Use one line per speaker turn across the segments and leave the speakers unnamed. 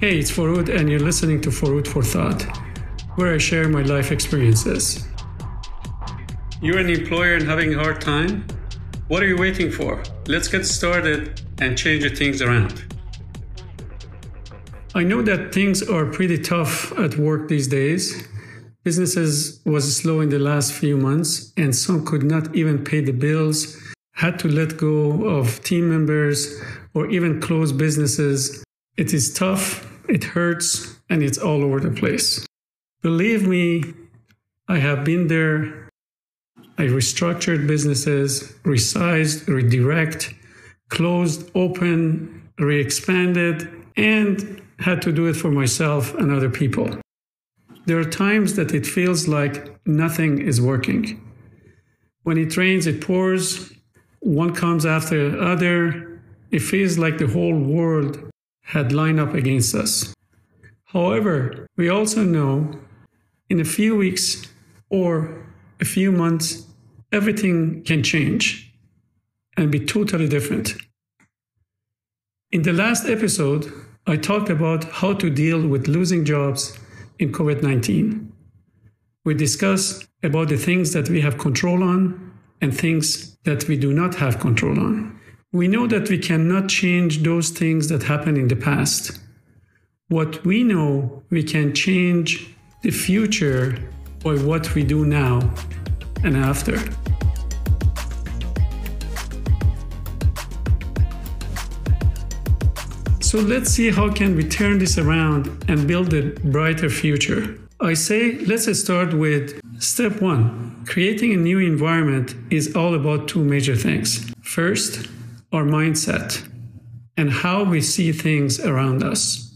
Hey, it's Forud, and you're listening to Forud for Thought, where I share my life experiences. You're an employer and having a hard time? What are you waiting for? Let's get started and change the things around. I know that things are pretty tough at work these days. Businesses was slow in the last few months and some could not even pay the bills, had to let go of team members or even close businesses. It is tough, it hurts, and it's all over the place. Believe me, I have been there. I restructured businesses, resized, redirect, closed, open, re-expanded, and had to do it for myself and other people. There are times that it feels like nothing is working. When it rains, it pours, one comes after the other. It feels like the whole world had lined up against us. However, we also know in a few weeks or a few months, everything can change and be totally different. In the last episode, I talked about how to deal with losing jobs in COVID 19. We discussed about the things that we have control on and things that we do not have control on. We know that we cannot change those things that happened in the past. What we know, we can change the future by what we do now and after. So let's see how can we turn this around and build a brighter future. I say let's start with step 1. Creating a new environment is all about two major things. First, our mindset and how we see things around us.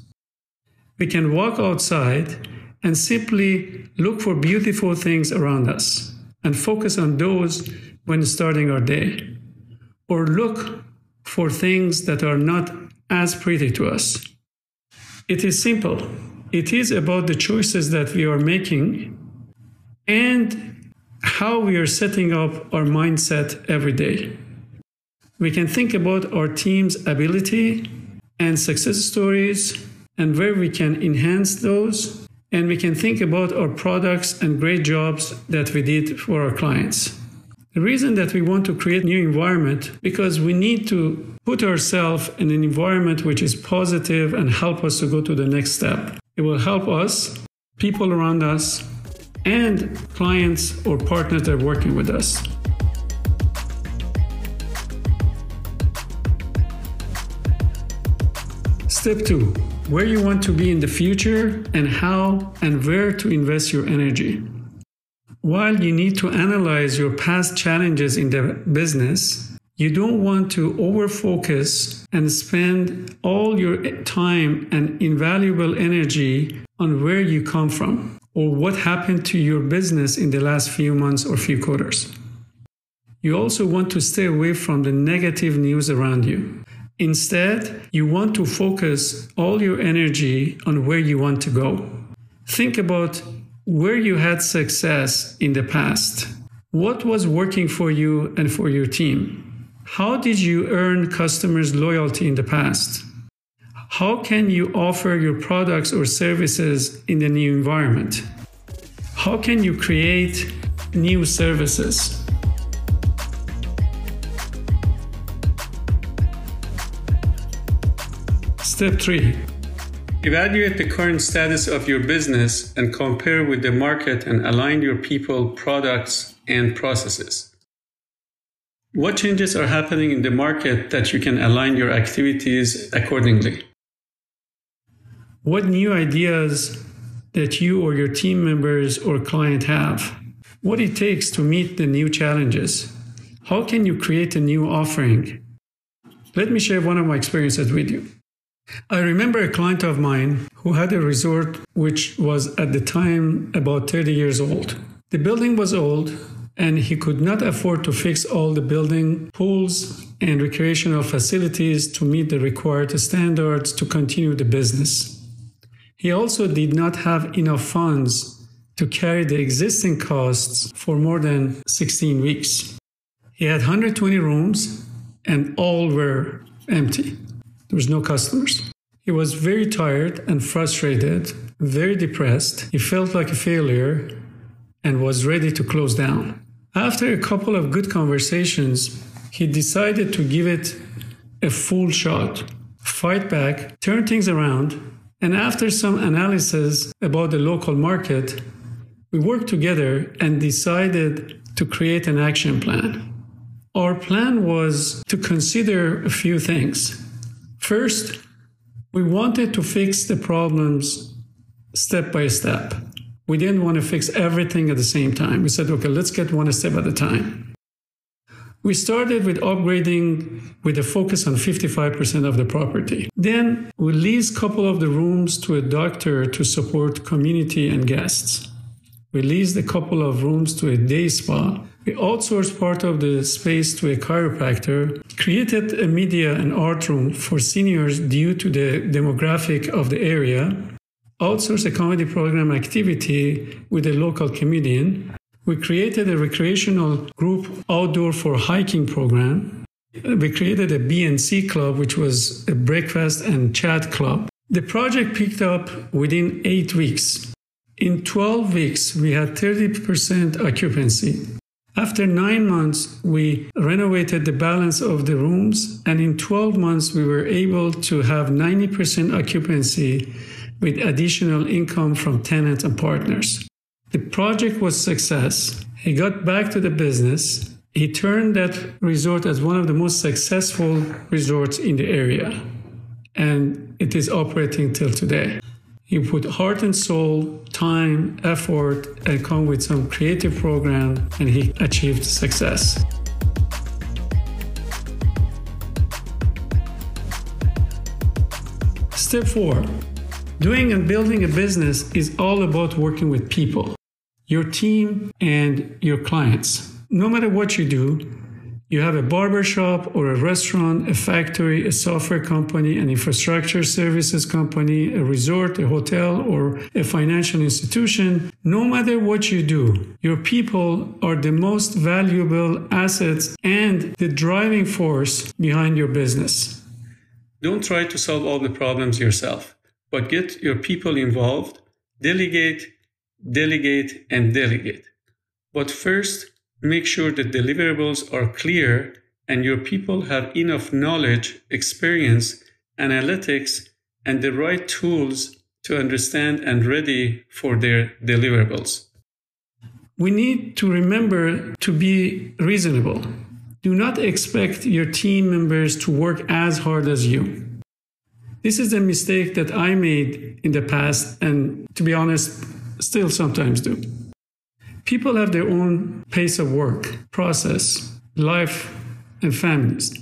We can walk outside and simply look for beautiful things around us and focus on those when starting our day. Or look for things that are not as pretty to us. It is simple. It is about the choices that we are making and how we are setting up our mindset every day. We can think about our team's ability and success stories and where we can enhance those. And we can think about our products and great jobs that we did for our clients. The reason that we want to create new environment because we need to put ourselves in an environment which is positive and help us to go to the next step. It will help us, people around us, and clients or partners that are working with us. Step two, where you want to be in the future and how and where to invest your energy. While you need to analyze your past challenges in the business, you don't want to over focus and spend all your time and invaluable energy on where you come from or what happened to your business in the last few months or few quarters. You also want to stay away from the negative news around you. Instead, you want to focus all your energy on where you want to go. Think about where you had success in the past. What was working for you and for your team? How did you earn customers' loyalty in the past? How can you offer your products or services in the new environment? How can you create new services? Step 3 Evaluate the current status of your business and compare with the market and align your people, products, and processes. What changes are happening in the market that you can align your activities accordingly? What new ideas that you or your team members or client have? What it takes to meet the new challenges? How can you create a new offering? Let me share one of my experiences with you. I remember a client of mine who had a resort which was at the time about 30 years old. The building was old and he could not afford to fix all the building pools and recreational facilities to meet the required standards to continue the business. He also did not have enough funds to carry the existing costs for more than 16 weeks. He had 120 rooms and all were empty. There was no customers. He was very tired and frustrated, very depressed. He felt like a failure and was ready to close down. After a couple of good conversations, he decided to give it a full shot, fight back, turn things around, and after some analysis about the local market, we worked together and decided to create an action plan. Our plan was to consider a few things. First, we wanted to fix the problems step by step. We didn't want to fix everything at the same time. We said, okay, let's get one step at a time. We started with upgrading with a focus on 55% of the property. Then we leased a couple of the rooms to a doctor to support community and guests. We leased a couple of rooms to a day spa. We outsourced part of the space to a chiropractor, created a media and art room for seniors due to the demographic of the area, outsourced a comedy program activity with a local comedian, we created a recreational group outdoor for hiking program. We created a BNC club, which was a breakfast and chat club. The project picked up within eight weeks. In 12 weeks, we had 30% occupancy. After nine months, we renovated the balance of the rooms, and in 12 months, we were able to have 90% occupancy with additional income from tenants and partners. The project was success. He got back to the business. He turned that resort as one of the most successful resorts in the area. And it is operating till today. He put heart and soul, time, effort, and come with some creative program, and he achieved success. Step four doing and building a business is all about working with people your team and your clients. No matter what you do, you have a barber shop or a restaurant, a factory, a software company, an infrastructure services company, a resort, a hotel, or a financial institution. No matter what you do, your people are the most valuable assets and the driving force behind your business. Don't try to solve all the problems yourself, but get your people involved, delegate, delegate, and delegate. But first, make sure the deliverables are clear and your people have enough knowledge, experience, analytics, and the right tools to understand and ready for their deliverables. We need to remember to be reasonable. Do not expect your team members to work as hard as you. This is a mistake that I made in the past, and to be honest, still sometimes do. People have their own pace of work, process, life, and families.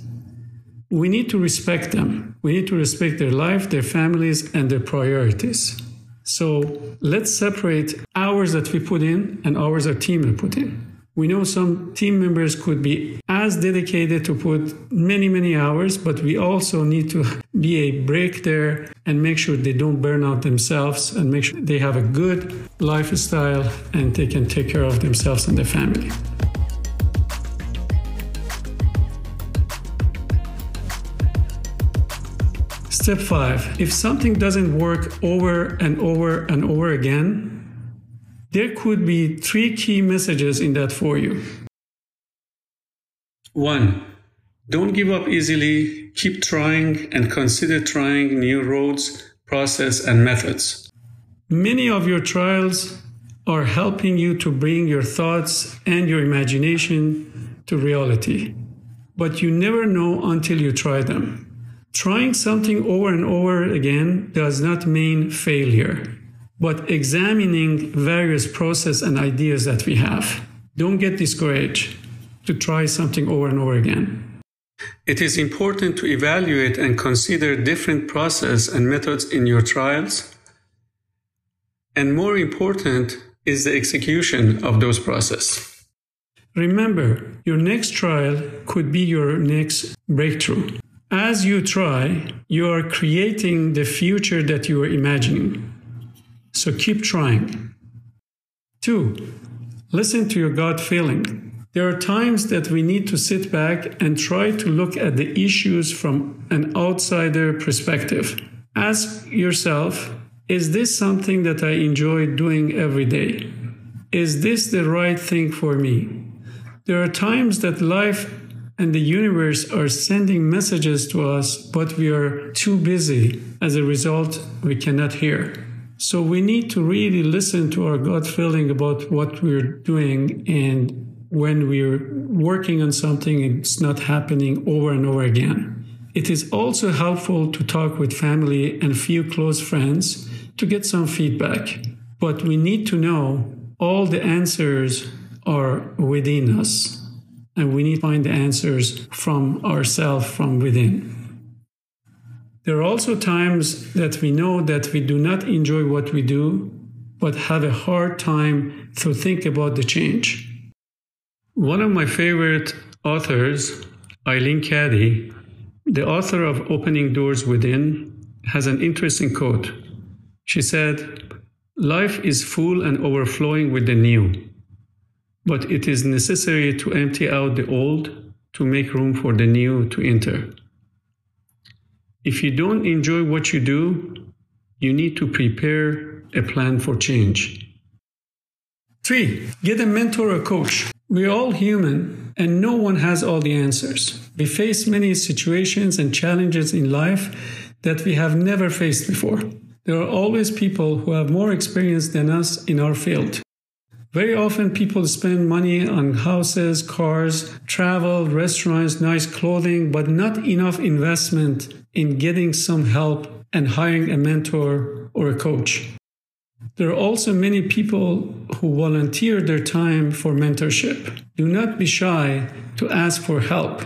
We need to respect them. We need to respect their life, their families, and their priorities. So let's separate hours that we put in and hours our team will put in. We know some team members could be as dedicated to put many, many hours, but we also need to be a break there and make sure they don't burn out themselves and make sure they have a good lifestyle and they can take care of themselves and their family. Step five if something doesn't work over and over and over again, there could be three key messages in that for you. One, don't give up easily, keep trying and consider trying new roads, process, and methods. Many of your trials are helping you to bring your thoughts and your imagination to reality. But you never know until you try them. Trying something over and over again does not mean failure but examining various process and ideas that we have. Don't get discouraged to try something over and over again. It is important to evaluate and consider different process and methods in your trials. And more important is the execution of those process. Remember, your next trial could be your next breakthrough. As you try, you are creating the future that you are imagining. So keep trying. Two, listen to your gut feeling. There are times that we need to sit back and try to look at the issues from an outsider perspective. Ask yourself Is this something that I enjoy doing every day? Is this the right thing for me? There are times that life and the universe are sending messages to us, but we are too busy. As a result, we cannot hear. So we need to really listen to our gut feeling about what we're doing and when we're working on something it's not happening over and over again. It is also helpful to talk with family and a few close friends to get some feedback. But we need to know all the answers are within us, and we need to find the answers from ourselves from within. There are also times that we know that we do not enjoy what we do, but have a hard time to think about the change. One of my favorite authors, Eileen Cady, the author of Opening Doors Within, has an interesting quote. She said, Life is full and overflowing with the new, but it is necessary to empty out the old to make room for the new to enter. If you don't enjoy what you do, you need to prepare a plan for change. Three, get a mentor or coach. We're all human and no one has all the answers. We face many situations and challenges in life that we have never faced before. There are always people who have more experience than us in our field. Very often, people spend money on houses, cars, travel, restaurants, nice clothing, but not enough investment in getting some help and hiring a mentor or a coach. There are also many people who volunteer their time for mentorship. Do not be shy to ask for help.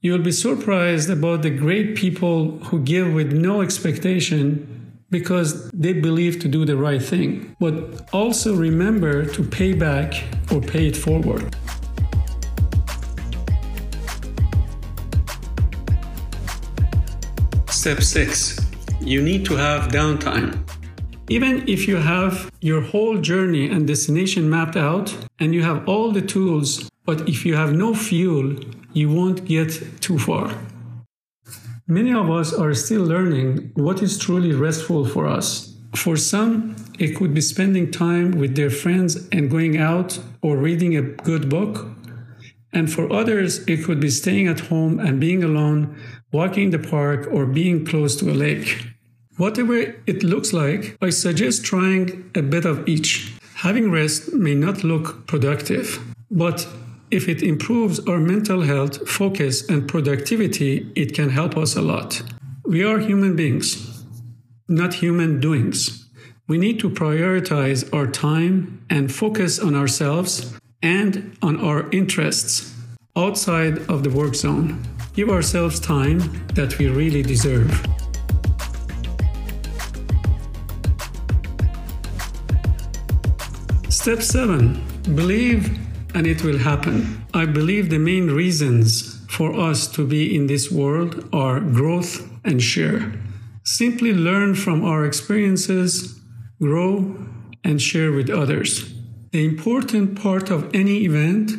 You will be surprised about the great people who give with no expectation because they believe to do the right thing. But also remember to pay back or pay it forward. Step 6 You need to have downtime. Even if you have your whole journey and destination mapped out and you have all the tools, but if you have no fuel, you won't get too far. Many of us are still learning what is truly restful for us. For some, it could be spending time with their friends and going out or reading a good book. And for others, it could be staying at home and being alone, walking in the park, or being close to a lake. Whatever it looks like, I suggest trying a bit of each. Having rest may not look productive, but if it improves our mental health, focus, and productivity, it can help us a lot. We are human beings, not human doings. We need to prioritize our time and focus on ourselves and on our interests outside of the work zone. Give ourselves time that we really deserve. Step 7 Believe and it will happen. I believe the main reasons for us to be in this world are growth and share. Simply learn from our experiences, grow, and share with others. The important part of any event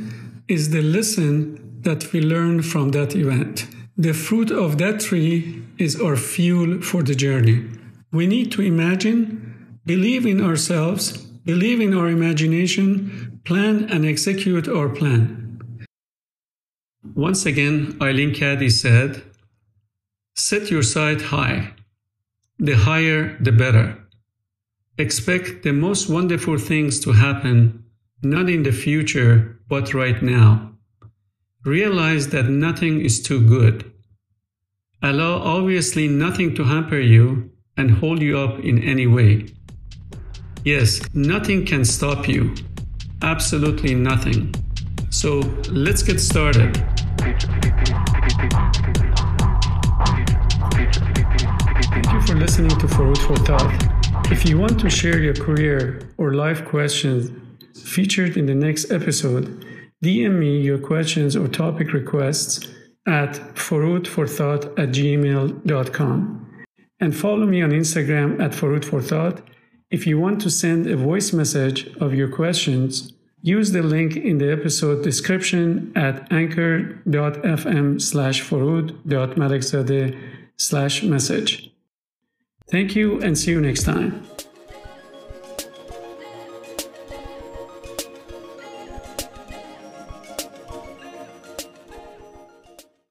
is the lesson that we learn from that event. The fruit of that tree is our fuel for the journey. We need to imagine, believe in ourselves, believe in our imagination, plan and execute our plan. Once again, Eileen Cady said, Set your sight high. The higher, the better. Expect the most wonderful things to happen, not in the future, but right now. Realize that nothing is too good. Allow obviously nothing to hamper you and hold you up in any way. Yes, nothing can stop you. Absolutely nothing. So let's get started. Thank you for listening to Forud for Thought. If you want to share your career or life questions featured in the next episode, DM me your questions or topic requests at forwardforthought at gmail.com and follow me on Instagram at forwardforthought if you want to send a voice message of your questions, use the link in the episode description at anchor.fm slash slash message. Thank you and see you next time.